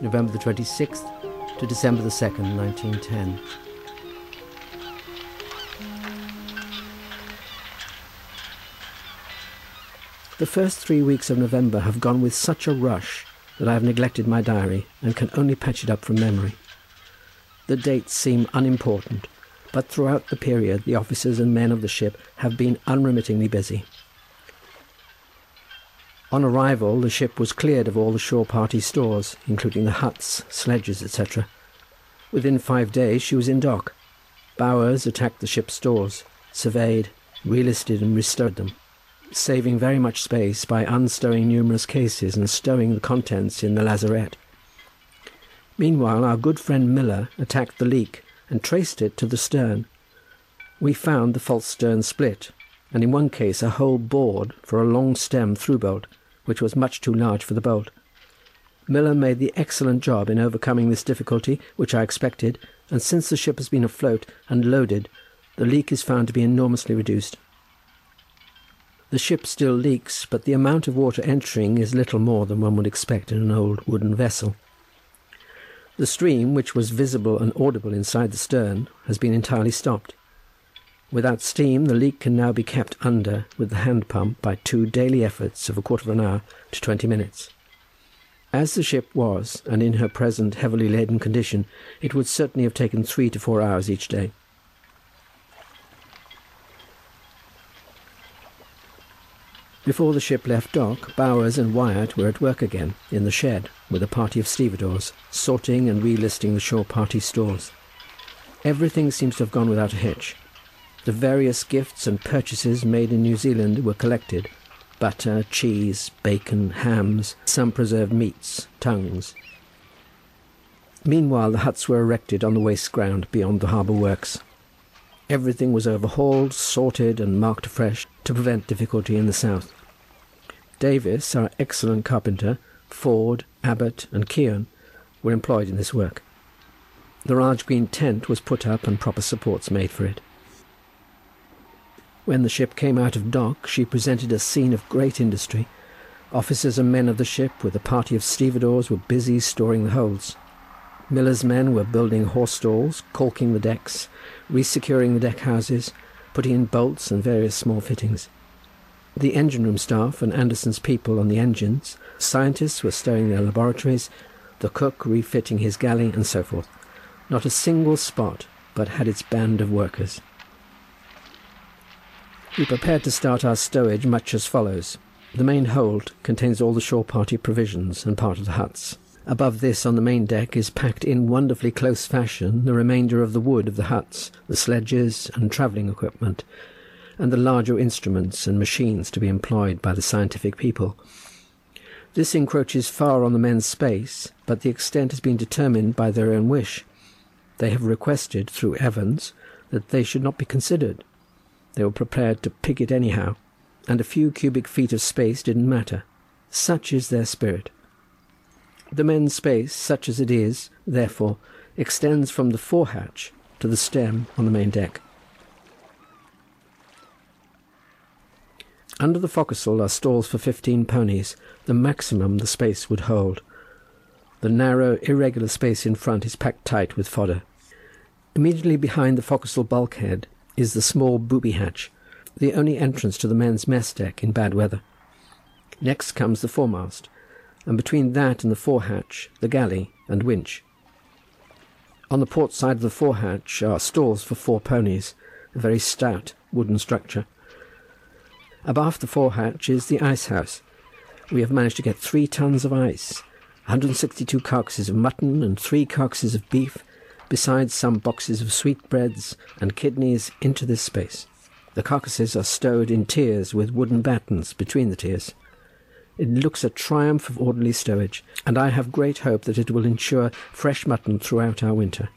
November the 26th to December the 2nd, 1910. The first three weeks of November have gone with such a rush that I have neglected my diary and can only patch it up from memory. The dates seem unimportant, but throughout the period the officers and men of the ship have been unremittingly busy. On arrival the ship was cleared of all the shore party stores, including the huts, sledges, etc. Within five days she was in dock. Bowers attacked the ship's stores, surveyed, relisted and restored them, saving very much space by unstowing numerous cases and stowing the contents in the lazarette. Meanwhile our good friend Miller attacked the leak and traced it to the stern. We found the false stern split, and in one case a whole board for a long stem through bolt, which was much too large for the bolt. Miller made the excellent job in overcoming this difficulty, which I expected, and since the ship has been afloat and loaded, the leak is found to be enormously reduced. The ship still leaks, but the amount of water entering is little more than one would expect in an old wooden vessel. The stream, which was visible and audible inside the stern, has been entirely stopped. Without steam the leak can now be kept under with the hand pump by two daily efforts of a quarter of an hour to twenty minutes. As the ship was, and in her present heavily laden condition, it would certainly have taken three to four hours each day. Before the ship left dock, Bowers and Wyatt were at work again in the shed with a party of stevedores, sorting and relisting the shore party stores. Everything seems to have gone without a hitch. The various gifts and purchases made in New Zealand were collected, butter, cheese, bacon, hams, some preserved meats, tongues. Meanwhile the huts were erected on the waste ground beyond the harbour works. Everything was overhauled, sorted and marked afresh to prevent difficulty in the south. Davies, our excellent carpenter, Forde, Abbott and Keohane were employed in this work. The large green tent was put up and proper supports made for it. When the ship came out of dock she presented a scene of great industry. Officers and men of the ship with a party of stevedores were busy storing the holds. Miller's men were building horse stalls, caulking the decks, resecuring the deck houses, putting in bolts and various small fittings. The engine room staff and Anderson's people on the engines, scientists were stowing their laboratories, the cook refitting his galley, and so forth. Not a single spot but had its band of workers. We prepared to start our stowage much as follows. The main hold contains all the shore party provisions and part of the huts. Above this on the main deck is packed in wonderfully close fashion the remainder of the wood of the huts, the sledges and travelling equipment, and the larger instruments and machines to be employed by the scientific people. This encroaches far on the men's space, but the extent has been determined by their own wish. They have requested, through Evans, that they should not be considered. They were prepared to pick it anyhow, and a few cubic feet of space didn't matter. Such is their spirit. The men's space, such as it is, therefore, extends from the forehatch to the stem on the main deck. Under the forecastle are stalls for fifteen ponies, the maximum the space would hold. The narrow, irregular space in front is packed tight with fodder. Immediately behind the forecastle bulkhead is the small booby hatch, the only entrance to the men's mess deck in bad weather. Next comes the foremast, and between that and the forehatch the galley and winch. On the port side of the forehatch are stalls for four ponies, a very stout wooden structure. Abaft the forehatch is the ice house. We have managed to get three tons of ice, 162 carcasses of mutton and three carcasses of beef, besides some boxes of sweetbreads and kidneys into this space. The carcasses are stowed in tiers with wooden battens between the tiers. It looks a triumph of orderly stowage, and I have great hope that it will ensure fresh mutton throughout our winter.